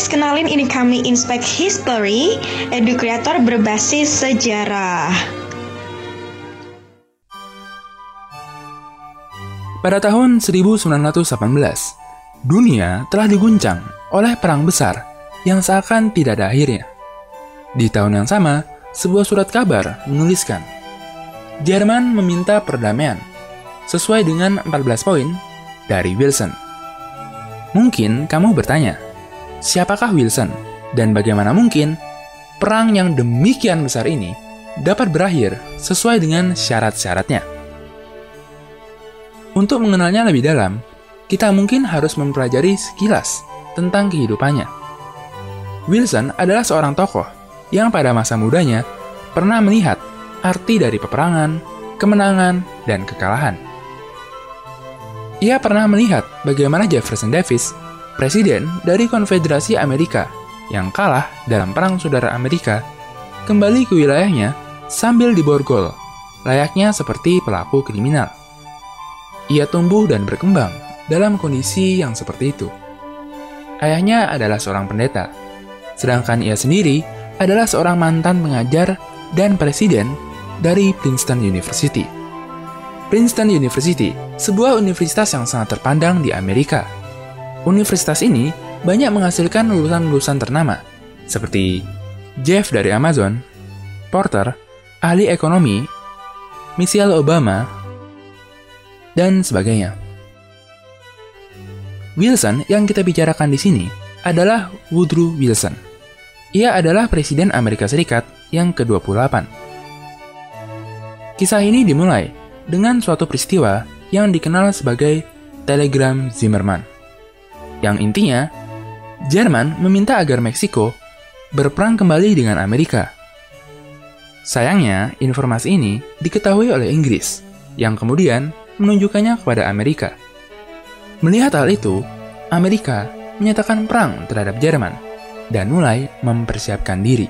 guys, kenalin ini kami Inspect History, edu kreator berbasis sejarah. Pada tahun 1918, dunia telah diguncang oleh perang besar yang seakan tidak ada akhirnya. Di tahun yang sama, sebuah surat kabar menuliskan, Jerman meminta perdamaian sesuai dengan 14 poin dari Wilson. Mungkin kamu bertanya, siapakah Wilson dan bagaimana mungkin perang yang demikian besar ini dapat berakhir sesuai dengan syarat-syaratnya? Untuk mengenalnya lebih dalam, kita mungkin harus mempelajari sekilas tentang kehidupannya. Wilson adalah seorang tokoh yang pada masa mudanya pernah melihat arti dari peperangan, kemenangan, dan kekalahan. Ia pernah melihat bagaimana Jefferson Davis, presiden dari Konfederasi Amerika yang kalah dalam Perang Saudara Amerika, kembali ke wilayahnya sambil diborgol, layaknya seperti pelaku kriminal. Ia tumbuh dan berkembang dalam kondisi yang seperti itu. Ayahnya adalah seorang pendeta, sedangkan ia sendiri adalah seorang mantan pengajar dan presiden dari Princeton University. Princeton University, sebuah universitas yang sangat terpandang di Amerika. Universitas ini banyak menghasilkan lulusan-lulusan ternama, seperti Jeff dari Amazon, Porter, ahli ekonomi, Michelle Obama, dan sebagainya. Wilson yang kita bicarakan di sini adalah Woodrow Wilson. Ia adalah Presiden Amerika Serikat yang ke-28. Kisah ini dimulai dengan suatu peristiwa yang dikenal sebagai Telegram Zimmerman. Yang intinya, Jerman meminta agar Meksiko berperang kembali dengan Amerika. Sayangnya, informasi ini diketahui oleh Inggris, yang kemudian menunjukkannya kepada Amerika. Melihat hal itu, Amerika menyatakan perang terhadap Jerman dan mulai mempersiapkan diri.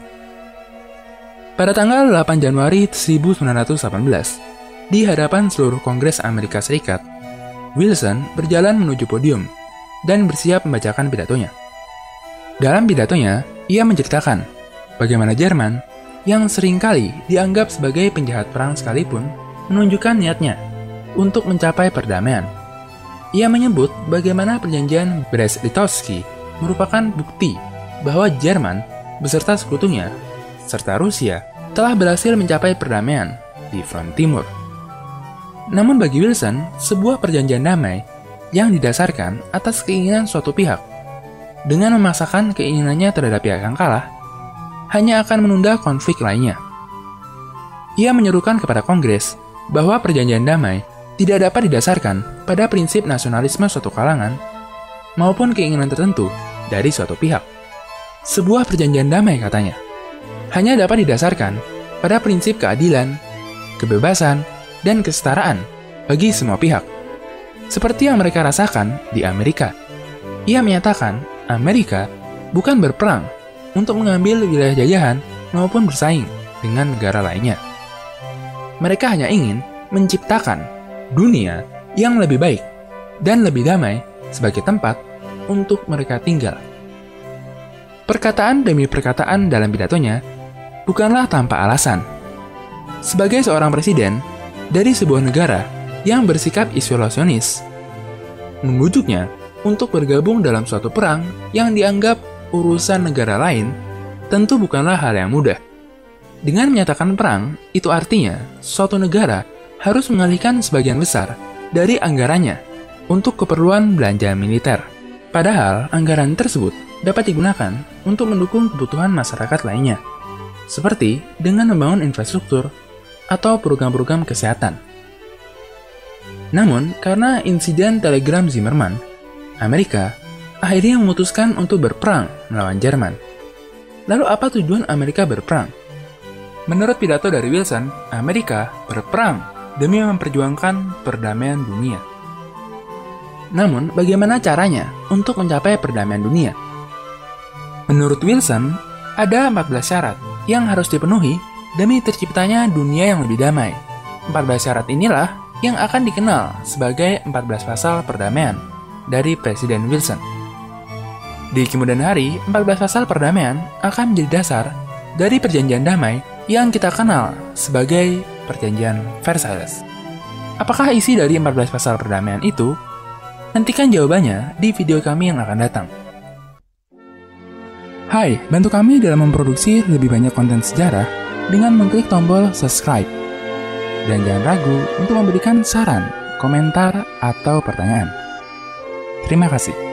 Pada tanggal 8 Januari 1918, di hadapan seluruh Kongres Amerika Serikat, Wilson berjalan menuju podium dan bersiap membacakan pidatonya. Dalam pidatonya, ia menceritakan bagaimana Jerman yang sering kali dianggap sebagai penjahat perang sekalipun menunjukkan niatnya untuk mencapai perdamaian. Ia menyebut bagaimana perjanjian Brest-Litovsk merupakan bukti bahwa Jerman beserta sekutunya serta Rusia telah berhasil mencapai perdamaian di front timur. Namun bagi Wilson, sebuah perjanjian damai yang didasarkan atas keinginan suatu pihak dengan memaksakan keinginannya terhadap pihak yang kalah hanya akan menunda konflik lainnya. Ia menyerukan kepada Kongres bahwa perjanjian damai tidak dapat didasarkan pada prinsip nasionalisme suatu kalangan maupun keinginan tertentu dari suatu pihak. Sebuah perjanjian damai katanya, hanya dapat didasarkan pada prinsip keadilan, kebebasan, dan kesetaraan bagi semua pihak. Seperti yang mereka rasakan di Amerika. Ia menyatakan Amerika bukan berperang untuk mengambil wilayah jajahan maupun bersaing dengan negara lainnya. Mereka hanya ingin menciptakan dunia yang lebih baik dan lebih damai sebagai tempat untuk mereka tinggal. Perkataan demi perkataan dalam pidatonya bukanlah tanpa alasan. Sebagai seorang presiden dari sebuah negara yang bersikap isolasionis, membujuknya untuk bergabung dalam suatu perang yang dianggap urusan negara lain tentu bukanlah hal yang mudah. Dengan menyatakan perang, itu artinya suatu negara harus mengalihkan sebagian besar dari anggarannya untuk keperluan belanja militer. Padahal anggaran tersebut dapat digunakan untuk mendukung kebutuhan masyarakat lainnya, seperti dengan membangun infrastruktur atau program-program kesehatan. Namun, karena insiden telegram Zimmerman, Amerika akhirnya memutuskan untuk berperang melawan Jerman. Lalu apa tujuan Amerika berperang? Menurut pidato dari Wilson, Amerika berperang demi memperjuangkan perdamaian dunia. Namun, bagaimana caranya untuk mencapai perdamaian dunia? Menurut Wilson, ada 14 syarat yang harus dipenuhi demi terciptanya dunia yang lebih damai. 14 syarat inilah yang akan dikenal sebagai 14 pasal perdamaian dari Presiden Wilson. Di kemudian hari, 14 pasal perdamaian akan menjadi dasar dari perjanjian damai yang kita kenal sebagai perjanjian Versailles. Apakah isi dari 14 pasal perdamaian itu? Nantikan jawabannya di video kami yang akan datang. Hai, bantu kami dalam memproduksi lebih banyak konten sejarah dengan mengklik tombol subscribe. Dan jangan ragu untuk memberikan saran, komentar, atau pertanyaan. Terima kasih.